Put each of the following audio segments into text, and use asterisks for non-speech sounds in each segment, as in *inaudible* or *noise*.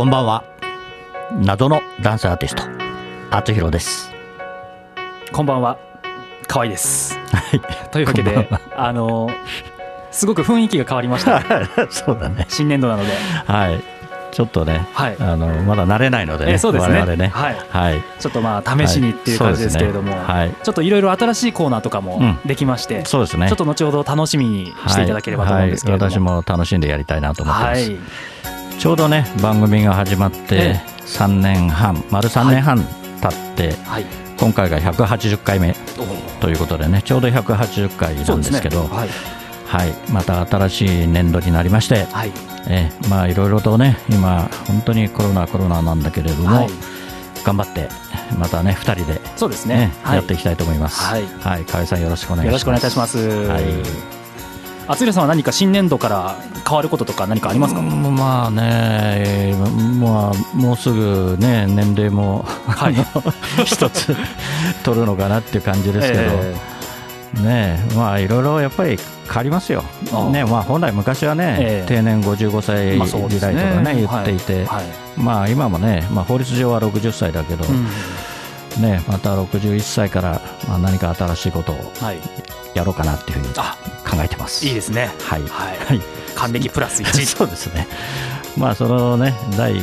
こんばんは。謎のダンスアーティストあつひろです。こんばんは。可愛いです。というわけであのすごく雰囲気が変わりました *laughs* そうだね。新年度なので。はい。ちょっとね、はい。あのまだ慣れないのでね、えそうですね。ね。はい。はい。ちょっとまあ試しにっていう感じですけれども、はい。ちょっといろいろ新しいコーナーとかもうん。できまして、そうですね。ちょっと後ほど楽しみにしていただければと思うんですけれど私も楽しんでやりたいなと思ってます、はいちょうどね番組が始まってえ3年半丸3年半経って、はい。今回が180回目ということでねちょうど180回そうんなですけどはい。はい、また新しい年度になりまして、はい。えーまあいろいろとね今本当にコロナコロナなんだけれども、はい。頑張ってまたね2人で、そうですね。ねはい。やっていきたいと思います。はい。はい。河合さんよろしくお願いします。よろしくお願いいたします。はいあつひろさんは何か新年度から変わることとか何かありますか？うんまあね、まあ、もうすぐね、年齢も、はい。*laughs* 一つ取るのかなっていう感じですけど、えねまあいろいろやっぱり変わりますよ、ねまあ、本来昔はね、ええ。定年55歳時代とかね、ね言っていて、はい。まあ今もね、まあ、法律上は60歳だけど、うん。ね、また61歳から、まあ、何か新しいことをはい。やろうかなっていうふうにあ考えてます。いいですね。はいはい。はい還暦プラス1。*laughs* そうですね。まあそのね第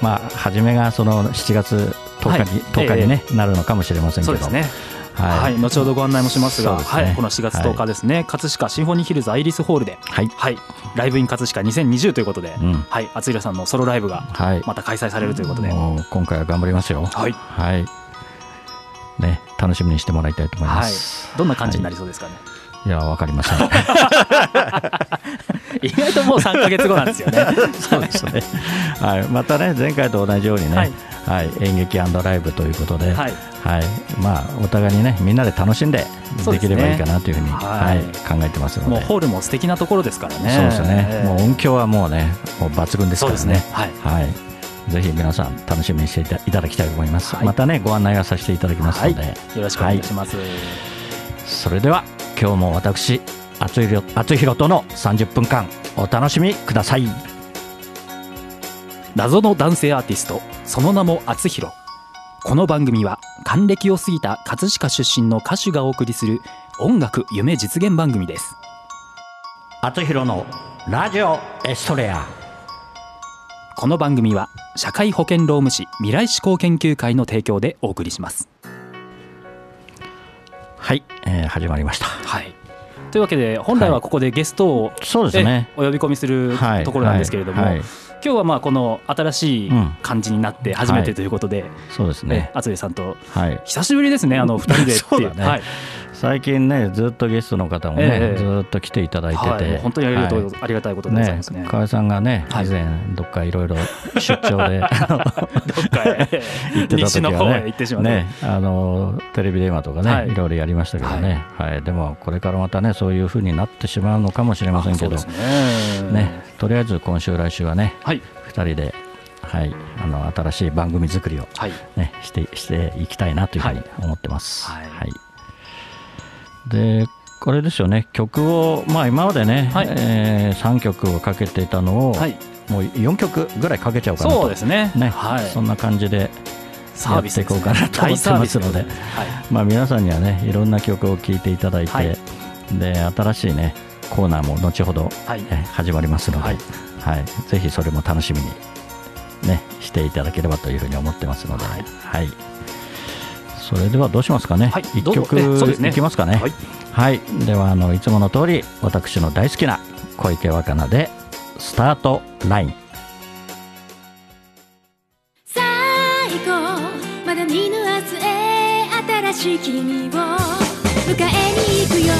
まあ初めがその7月10日に、はい10日にね、なるのかもしれませんけど。ね。はい。はい、後ほどご案内もしますが、ねはい、この4月10日ですね、葛飾シンフォニーヒルズアイリスホールで、はい。はい、ライブイン葛飾2020ということで、うん。はい、あつひろさんのソロライブがはい。また開催されるということで、今回は頑張りますよ。はい、はい。ね楽しみにしてもらいたいと思いまはいす。、どんな感じになりそうですかね？いやわかりません。*laughs* 意外ともう3か月後なんですよね。*laughs* そうですね。はい。またね前回と同じようにね、ははいい、演劇ライブということで、はい、はい、まあお互いにねみんなで楽しんでできればいいかなというふうに、ははいい考えてますので。もうホールも素敵なところですからね。そうですね、ええもう音響はもうね、もう抜群ですからね。ね。はい、はい。ぜひ皆さん楽しみにしていただきたいと思います。はいまたね、ご案内はさせていただきますので、よろしくお願いします。それでは今日も私、あつひろあつひろとの30分間お楽しみください。謎の男性アーティストその名も厚弘この番組は還暦を過ぎた葛飾出身の歌手がお送りする音楽夢実現番組ですあつひろのラジオエストレア。この番組は社会保険労務士未来志向研究会の提供でお送りします。はい、えー始まりました。はい。というわけで本来はここでゲストを、そうですね。えお呼び込みするはいところなんですけれども、はいはい。今日はまあこの新しいうん感じになって初めてということで、そうですね。ね。厚部さんとはい。久しぶりですねあの二人でって *laughs* そうだね。はい最近ね、ずっとゲストの方もね、ええ。ずっと来ていただいてて、はい、本当にありがとう、はい。ありがたいことでございますね。河合さんがね、はい。以前どっかいろいろ出張で *laughs* どっかへ。行ってた西時ねあのテレビ電話とかね、はい。い、ろいろやりましたけどね、はい。でもこれからまたねそういう風になってしまうのかもしれませんけど。ね。ねとりあえず今週来週はねはい。2人で、はい、あの新しい番組作りを、はい。ね、してしていきたいなというふうに思ってます。はい。はいでこれですよね。曲を、まあ、今までね、はい。え3曲をかけていたのを、はい。もう4曲ぐらいかけちゃおうかなと。そうですね。ね。はい。そんな感じでやっていこうかなと思ってますので。大サービス。ですはい。まあ、皆さんにはねいろんな曲を聴いていただいて、はい。で新しいねコーナーも後ほど、はい。え始まりますので、ははいい。ぜひそれも楽しみに、ね、していただければというふうに思ってますので、はい。はいそれではどうしますかね、はい一どうぞ。曲いきますかね？はい。はい、ではあのいつもの通り私の大好きな小池若菜で「スタートライン」最後まだ見ぬ明日へ新しい君を迎えに行くよ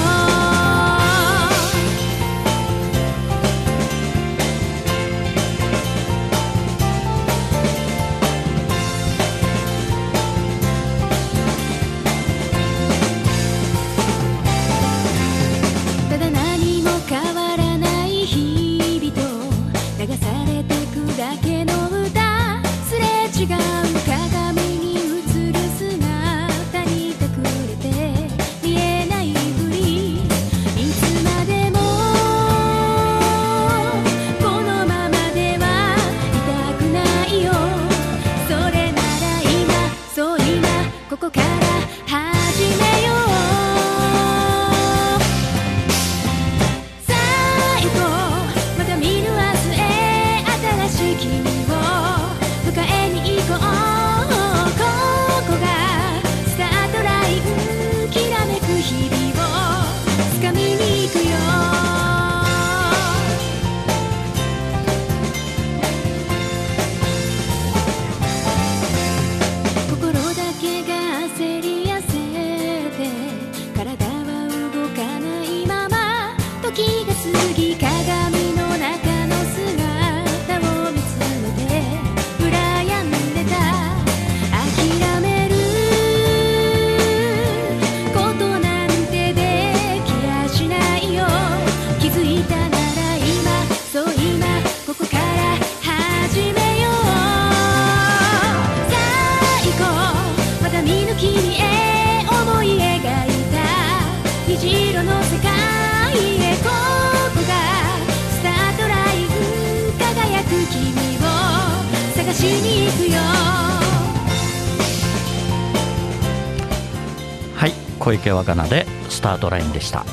小池若菜でスタートラインでした。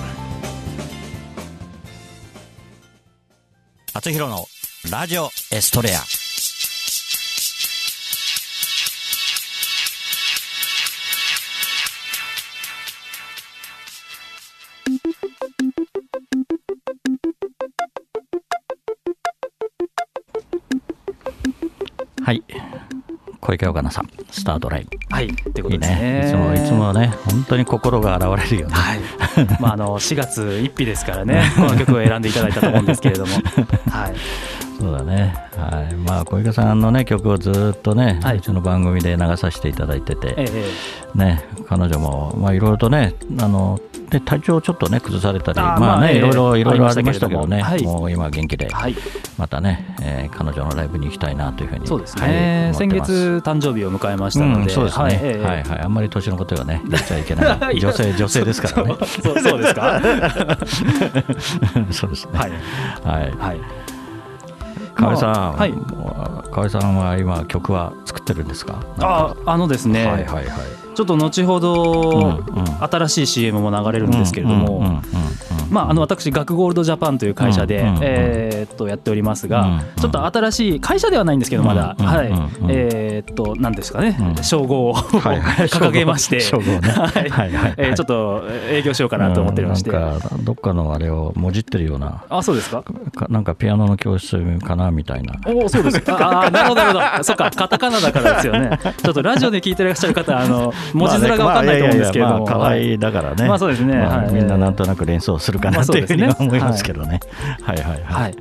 厚弘のラジオエストレア。はい。小池若菜さんスタートライン。はい。ってことですね。ねいつもいつもね本当に心が現れるよね。はい、まああの *laughs* 4月1日ですからね、この曲を選んでいただいたと思うんですけれども、*laughs* はい、そうだね、はい。まあ、小池さんの、ね、曲をずっとね、はい。うちの番組で流させていただいてて、ええ。ね、彼女もまあいろいろとねあので体調をちょっとね崩されたりあーまあね、まあええいろいろいろいろあありりましたたけれども。ね、はいもう今は元気で、はい、またね、えー彼女のライブに行きたいなというふうにそうですはいね、先月誕生日を迎えましたので、うんそうですね、はいええはいあんまり年のことはね言っちゃいけない。*laughs* 女性女性ですからね。そうそうですか、*laughs* そうですね。はい、はい。はい、河合さん、まあはい。河合さんは今曲は作ってるんですか。ああのですね、はいはいはいちょっと後ほど、新しい CM も流れるんですけれども、私、学ゴールドジャパンという会社で、えーっとやっておりますが、ちょっと新しい会社ではないんですけど、まだ、はい。えーっと、なんですかね、うん。称号を掲げまして、称号ね。えーちょっと営業しようかなと思ってまして、うんなんかどっかのあれをもじってるようなあそうですか、かなんかピアノの教室かなみたいな。おお、そうですか、あなるほど、なるほど、そっか、カタカナだからですよね、ちょっとラジオで聞いてらっしゃる方、あの文字面が分かんないと思うんですけれども、まいだからね。まあそうですね。はい。まあみんななんとなく連想するかなまあっていうふうにそうですね。思いますけどね。はい。はい。ははい。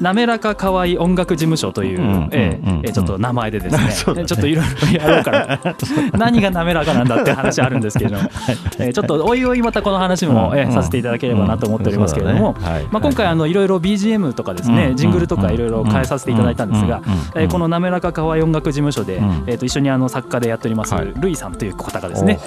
滑らか可愛い音楽事務所という、うんえええちょっと名前でですね。*laughs* ちょっといろいろやろうかな。*laughs* 何が滑らかなんだって話あるんですけれども、*laughs* えちょっとおいおいまたこの話も、えうん。させていただければなと思っておりますけれども、まあ、今回あのいろいろ BGM とかですね、うんジングルとかいろいろ変えさせていただいたんですが、えーこの滑らか可愛い音楽事務所で、うん。えー、と一緒にあの作家でやっております、はい。ルイさんという方がですね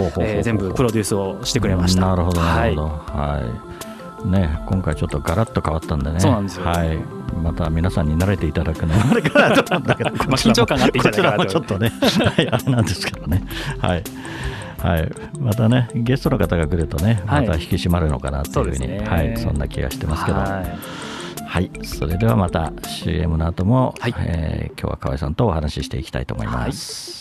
全部プロデュースをしてくれました。なるほどなるほど。ははい、ね今回ちょっとガラッと変わったんでね。そうなんですよ。はい。また皆さんに慣れていただくのもあれかなと思うんだけど。*laughs* まあ緊張感があっていいんじゃないかなとこちらもちょっとね。はいあれなんですけどね。はい。はい、またねゲストの方が来るとねまはい。た引き締まるのかなっていうふうに、そうですね。はい、そんな気がしてますけど。はい。はい、それではまた CM の後も、はい。えー今日は河合さんとお話ししていきたいと思います、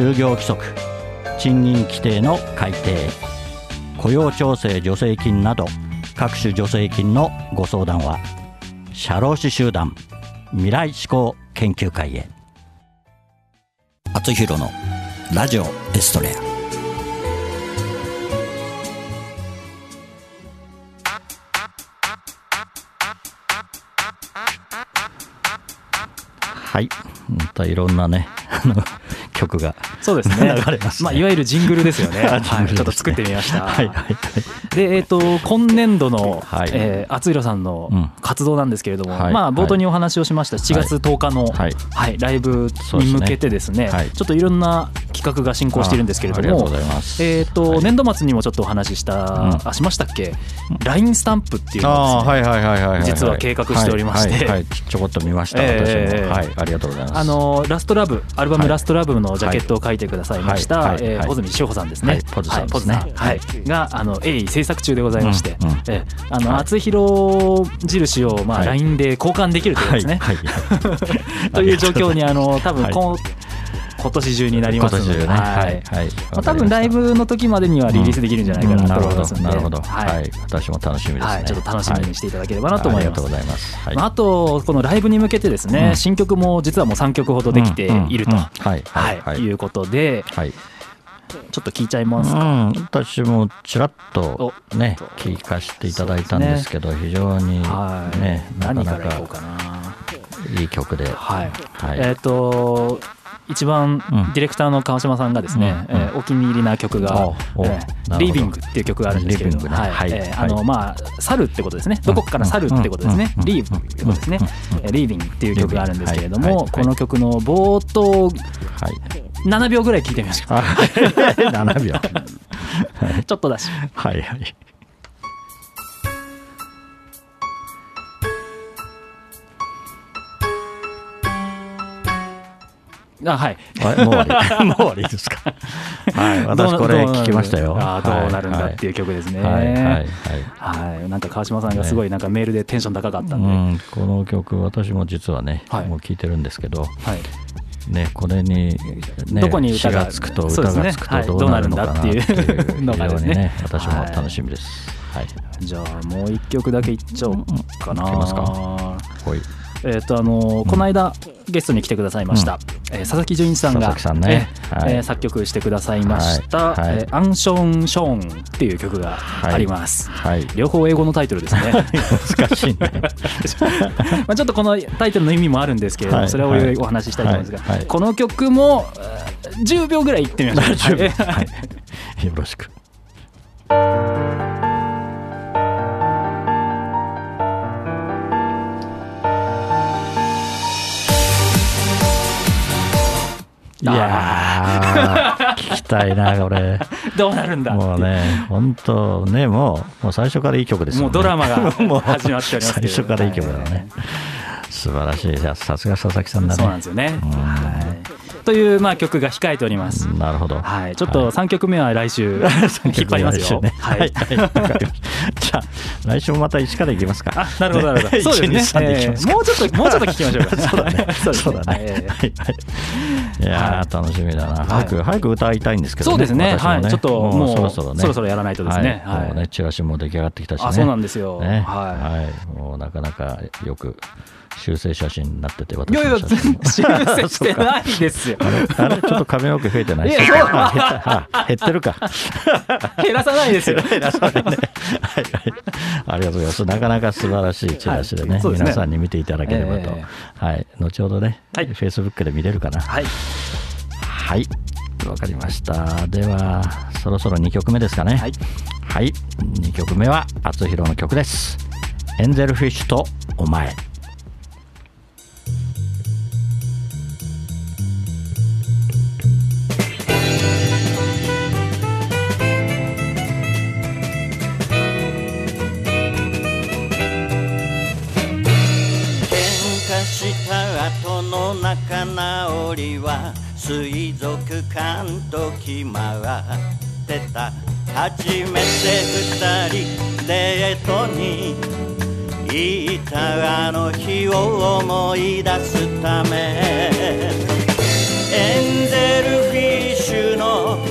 就業規則賃金規定の改定雇用調整助成金など各種助成金のご相談は社労士集団未来志向研究会へ。厚弘のラジオエストレア。はい。またいろんなねあの曲がそうですね。流れまあ、いわゆるジングルですよ *laughs* ね、はい。ちょっと作ってみました。はいはいはい。で、えっ、と、今年度の、はい。えー、厚弘さんのうん。活動なんですけれども、はい。まあ、冒頭にお話をしました7月10日の、はい。はい、ライブに向けてですね、はい。ちょっといろんな企画が進行しているんですけれどもえっ、と、はい。年度末にもちょっとお話しした、ん。あ、しましたっけ ?LINE スタンプっていうのいはいはいはいはい実は計画しておりまして。ちょこっと見ました、はいありがとうございます。あのラストラブアルバムはいラストラブのジャケットを書いてくださいました、えー穂積志保さんですね。はいポズさんポズさん。はい。があの鋭意制作中でございまして、えーあのはい。厚弘印をまあはい。LINE で交換できるということですね。*laughs* という状況にあの多分はい。こん今年中になりますので、ね。ははい。いはい。まあ、多分ライブの時までにはリリースできるんじゃないかなと思いますので、なるほど。なるほど。ははい。い私も楽しみですね。はい、ちょっと楽しみにしていただければなと思います。ありがとう。ございます。はい。まあ、あと、このライブに向けてですね、うん新曲も実はもう3曲ほどできていると、うん。うん。うん。はい。ははい。はい。い、いうことで、はい。ちょっと聞いちゃいますか。うん、私もちらっとねお。聞かせていただいたんですけど、非常にはい、ねなか何なかい。いい曲で、はい、はい。えっ、と一番うん。ディレクターの川島さんがですね、うん。うん。えーお気に入りな曲がおお「えなるほど。ーリービング」っていう曲があるんですけれども、ね。はい。えーはい。あのまあ去るってことですね。どこかから去るってことですね、うん。リーブってことですね、えーリービングっていう曲があるんですけれども、はい。この曲の冒頭はい。7秒ぐらい聞いてみましょう。*laughs* あ7秒。*laughs* ちょっとだし。はい。はいあはい。もう終わり。*laughs* もう終わりですか。はい。私これ聞きましたよ。あーどうなるんだはいっていう曲ですね。はい。はい。はい。はい。なんか川島さんがすごいなんかメールでテンション高かったんで、うん、この曲私も実はね、はい。もう聴いてるんですけど、はい、ね、これに、ね、どこに歌がつくと歌がつくはい。とどうなるのかなっていうどうなるんだっていうのがですね。ね私も楽しみです。はい、じゃあもう一曲だけいっちゃおうかな、いけますか。ほいえっ、とあのーこの間ゲストに来てくださいました、えー佐々木純一さんがえ作曲してくださいました「はい。はい。えーアンション・ショーン」っていう曲があります、はい、両方英語のタイトルですね。難しいね。*laughs* まあちょっとこのタイトルの意味もあるんですけれども、はい。それをお話ししたいと思うんですが、この曲もえー10秒ぐらいいってみましょう。10秒。はい。はい。よろしく。いやー、聞きたいな、*laughs* これ。どうなるんだもうね、本当ね、もう、もう最初からいい曲ですよね。もうドラマがも *laughs* う始まっておりますけ最ど初からいい曲だね。素晴らしい。じゃあ、さすが佐々木さんだね。そうなんですよね。はいというまあ曲が控えております。なるほど。はい、ちょっと3曲目は来週 *laughs* 引っ張りますよ。ね。ははいじゃあ、来週もまた1からいきますか。あ、なるほど、なるほど。そうですね。1 2 3でいきますかえーもうちょっと、もうちょっと聞きましょうか。そうだね。そうだね。はいはいやー、楽しみだな。早く、早く歌いたいんですけどそうですね。はい。ちょっともうそろそろね。そろそろやらないとですね。はいもうね、チラシも出来上がってきたしね。あ、そうなんですよ。ね。ははい。もうなかなかよく修正写真になってて、い。い私やいや、修正してないですよ。あれちょっと髪の毛増えてない？いやそ減ってるか。減らさないですよ。*laughs* はいはい。ありがとうございます。なかなか素晴らしいチラシでね、皆さんに見ていただければと。えはい。後ほどね、はい Facebook で見れるかな。はい。はい。わかりました。では、そろそろ2曲目ですかね。はい。はい。2曲目は、あつひろの曲です。エンゼルフィッシュとお前。りは水族館と決まってた初めて二人デートに行ったあの日を思い出すため。エンゼルフィッシュの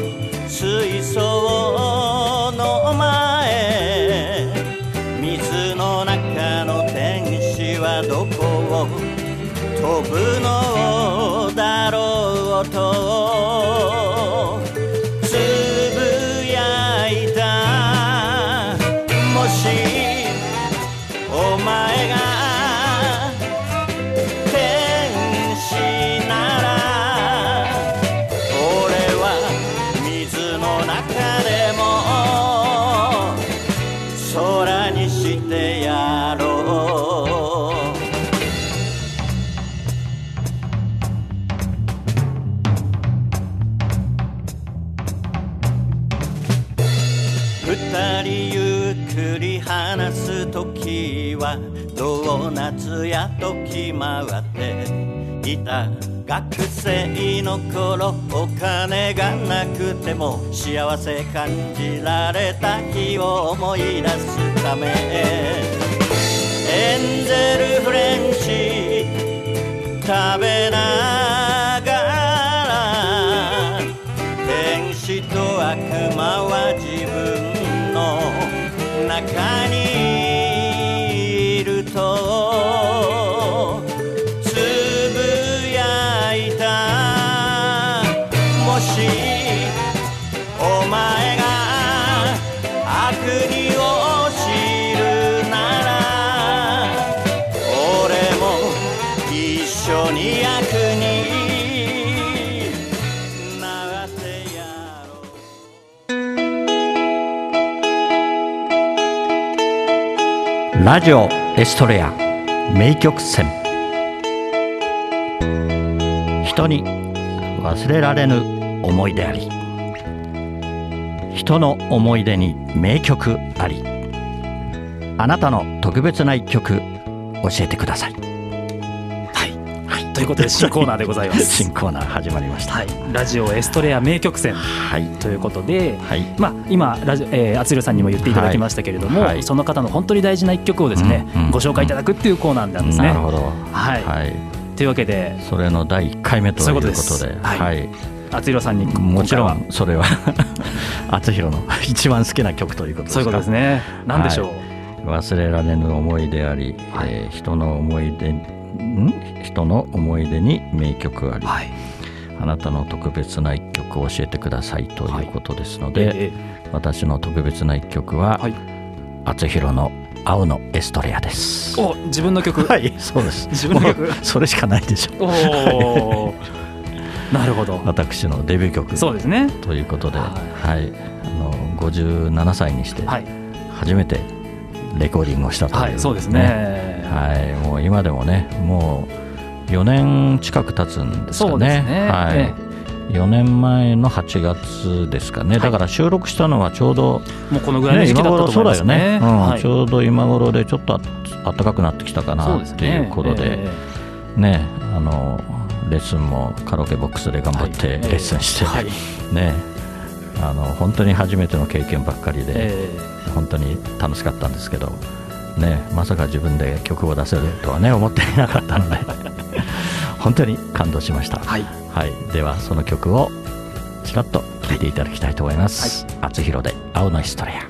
学生の頃お金がなくても幸せ感じられた日を思い出すため。エンゼルフレンチ食べながら天使と悪魔は自分の中にラジオエストレア名曲選人に忘れられぬ思い出あり人の思い出に名曲ありあなたの特別な一曲教えてください、ということで新コーナーでございます。*laughs* 新コーナー始まりました。はい、ラジオエストレア名曲選はい。ということで、はい。まあ、今ラジオ、えー、厚弘さんにも言っていただきましたけれども、はい。はい。その方の本当に大事な一曲をですね、うんうんご紹介いただくっていうコーナーなんですね。なるほど。はい。はい。というわけでそれの第1回目ということではい。厚弘さんにもちろんそれは *laughs* 厚弘の *laughs* 一番好きな曲ということですか？そういうことですね。なんでしょう？忘れられぬ思い出あり、はい。えー人の思い出ん人の思い出に名曲あり、はい。あなたの特別な一曲を教えてくださいということですので、え私の特別な一曲は、はい厚弘の青のエストレアですーお自分の曲。はいそうです自分の曲それしかないでしょおお。*laughs* なるほど。私のデビュー曲そうですね。ということで、ははいあの57歳にしてはい。初めてレコーディングをしたという、はい、そうですね。はい、もう今でもね、もう4年近く経つんですかね。ね。はい。え4年前の8月ですかね、だから収録したのはちょうど、もうこのぐらいの時期だったと思いそうますだよね、ね。うん。はいちょうど今頃でちょっとあ暖かくなってきたかなっていうことで、えね。あのレッスンもカラオケボックスで頑張ってレはいッスンして、はい。ねあの本当に初めての経験ばっかりで、え。本当に楽しかったんですけど、ね、まさか自分で曲を出せるとはね思っていなかったので本当に感動しました、ーはい。はい、ではその曲をちらっと聴いていただきたいと思います「あつひろで青のヒストレア」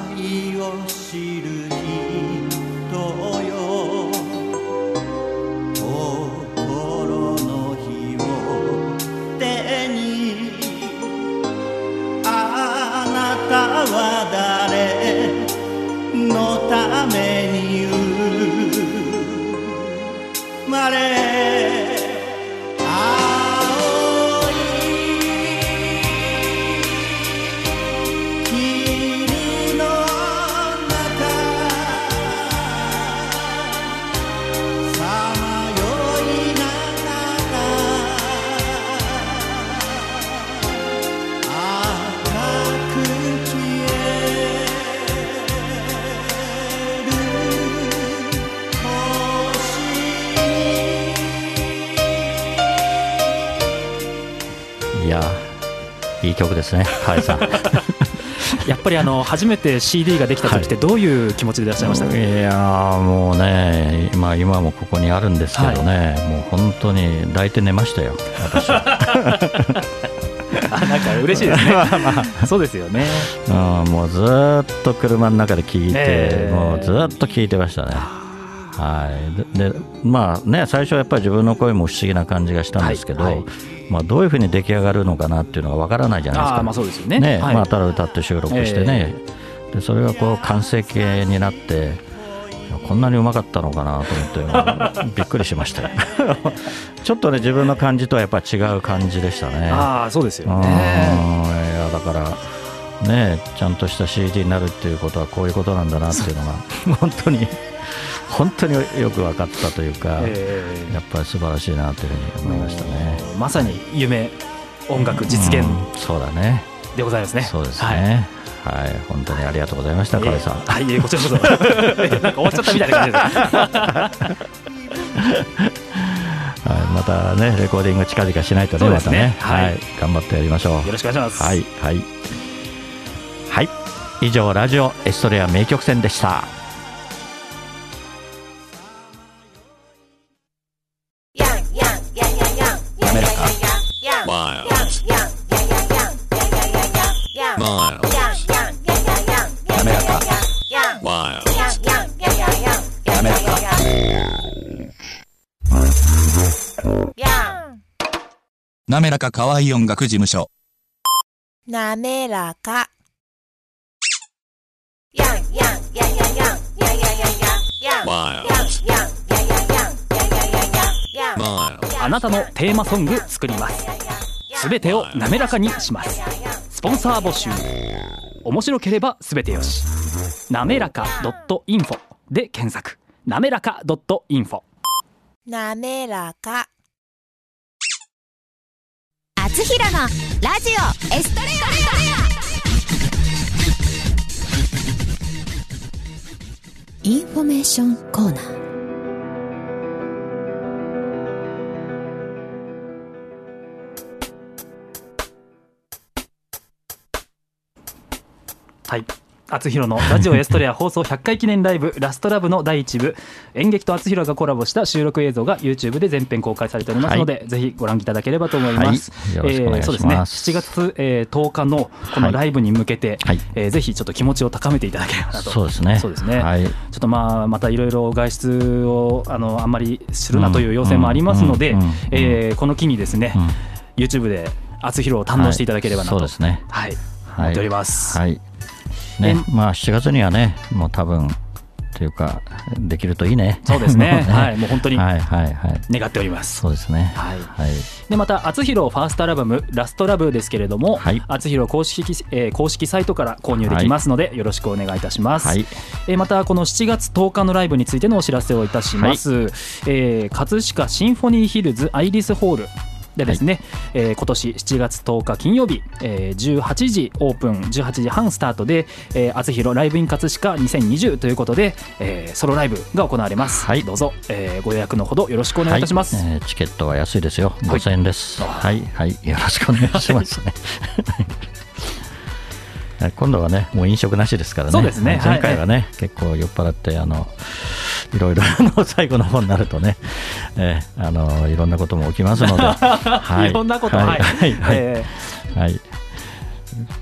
やーいい曲ですね河合さん *laughs* やっぱりあの初めて CD ができた時ってどういう気持ちでいらっしゃいました？か。いやーもうね今今もここにあるんですけどね、もう本当に抱いて寝ましたよ私は *laughs* あなんか嬉しいですね。*laughs* そうですよね。うんもうずーっと車の中で聞いて、ええもうずーっと聞いてましたね。はい、ででまあね最初はやっぱり自分の声も不思議な感じがしたんですけど、はいはいまあ、どういうふうに出来上がるのかなっていうのがわからないじゃないですか。まあそうですよね。はいまあ、ただ歌って収録してね、でそれがこう完成形になってこんなにうまかったのかなと思って *laughs* びっくりしましたよ *laughs* ちょっとね自分の感じとはやっぱり違う感じでしたね。ああそうですようんいね。やだからねちゃんとした CD になるっていうことはこういうことなんだなっていうのが本当に本当によく分かったというか、えやっぱり素晴らしいなというふうに思いましたね。ーまさに夢音楽実現うんそうだね。でございますね。そうですはいね。はい、本当にありがとうございました、河合さん。はい、いえこちらこそ。*laughs* なんか終わっちゃったみたいな感じです。*laughs* はい、またねレコーディング近々しないとねねまたね、はい頑張ってやりましょうよろしくお願いしますはいはいはい以上ラジオエストレア名曲戦でした。滑らか Miles. Miles. 滑らか可愛い音楽事務所なめらか。あなたのテーマソング作ります。すべてを滑らかにします。スポンサー募集。面白ければすべてよし。なめらか .info で検索。なめらか .info なめらか。あつひろのラジオエストレアインフォメーションコーナー。はい。厚弘のラジオエストレア放送100回記念ライブラストラブの第1部。演劇と厚弘がコラボした収録映像が YouTube で全編公開されておりますので、ぜひご覧いただければと思います、はい。よろしくお願いします。そうですね。7月、えー10日のこのライブに向けて、はい。えーぜひちょっと気持ちを高めていただければなと。そうですね。そうですね、はい。ちょっとまあまたいろいろ外出をあのあんまりするなという要請もありますので、えーこの機にですね、うん。YouTube で厚弘を堪能していただければなと、そうですね。はい、はい。思っております。はいね。まあ7月にはねもう多分というかできるといいね。そうですね。*laughs* はい。もう本当にはいはいはい。願っております。そうですね。はい。はい。でまた厚弘ファーストアルバム「ラストラブですけれども、はい。厚弘公式,、えー公式サイトから購入できますので、よろしくお願いいたします、はい。えーまたこの7月10日のライブについてのお知らせをいたします、えー葛飾シンフォニーヒルズアイリスホールでですね、えー今年7月10日金曜日、えー18時オープン18時半スタートで「えー、厚弘ライブイン葛飾2020」ということで、えーソロライブが行われます、はい。どうぞ、えーご予約のほどよろしくお願いいたします、はい。えーチケットは安いですよ。5000円です。はいはい。よろしくお願いしますね。*laughs* はい。今度はねもう飲食なしですからね。そうですね。はい。前回はね、結構酔っ払ってあのいろいろ *laughs* あの最後の方になるとね、えーあのいろんなことも起きますので、*laughs* はい。ろんなことはい。はい。はい。はい。えはい。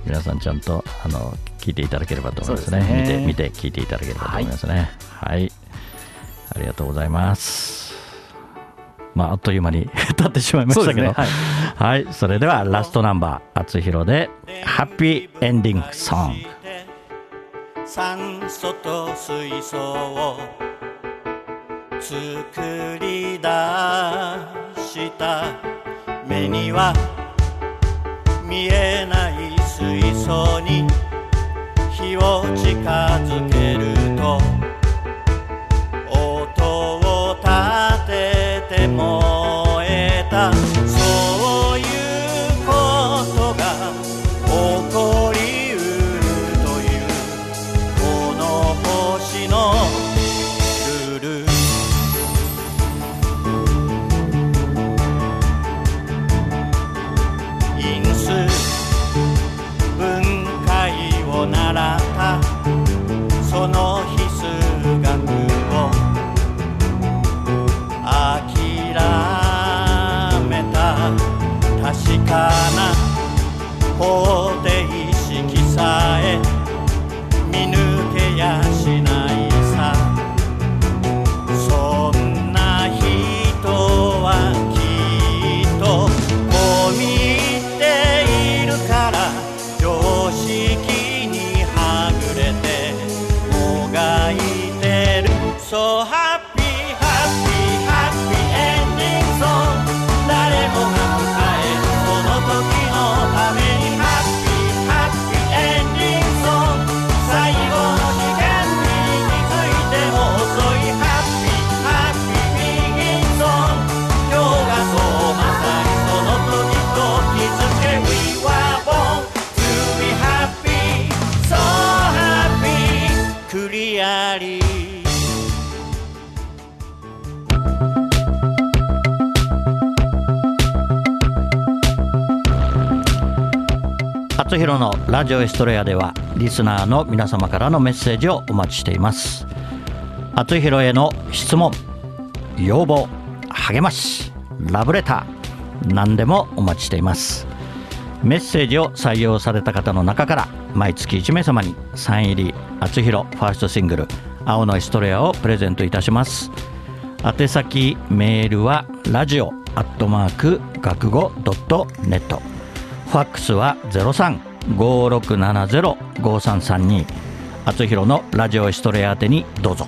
皆さんちゃんとあの聞いていただければと思いますね。すね。見て見て聞いていただければと思いますね。はい、ありがとうございます。まああっという間に *laughs* 経ってしまいましたけど、そうですね。はい、それではラストナンバー「あつひろ」で「ハッピーエンディングソング」酸素と水素を作り出した。目には見えない水槽に火を近づけ。ラジオエストレアではリスナーの皆様からのメッセージをお待ちしています。厚弘への質問要望励ましラブレター何でもお待ちしています。メッセージを採用された方の中から毎月1名様にサイン入り厚弘ファーストシングル「青のエストレア」をプレゼントいたします。宛先メールはラジオアットマーク学語ドットネット。ファックスは03 0356705332厚弘のラジオエストレア宛てにどうぞ。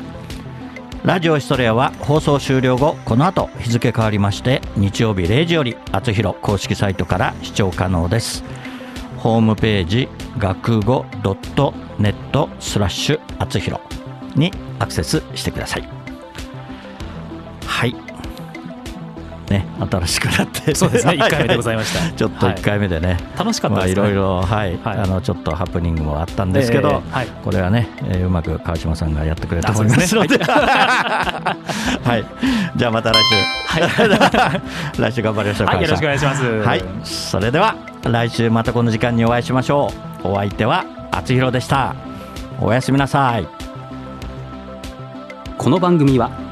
ラジオエストレアは放送終了後この後日付変わりまして日曜日0時より厚弘公式サイトから視聴可能です。ホームページ学語ドットネットスラッシュ厚弘にアクセスしてください。はい。ね新しくなって。そうですね。*laughs* 1回目でございました。ちょっと1回目でね、楽しかったですね。まあいろいろはい、はい。あのちょっとハプニングもあったんですけど、ええはい。これはね、えーうまく川島さんがやってくれると思いますので、*laughs* はい、じゃあまた来週、*laughs* 来週頑張りましょう。はいよろしくお川願いします。はい、それでは来週またこの時間にお会いしましょう。お相手は厚弘でした。おやすみなさい。この番組は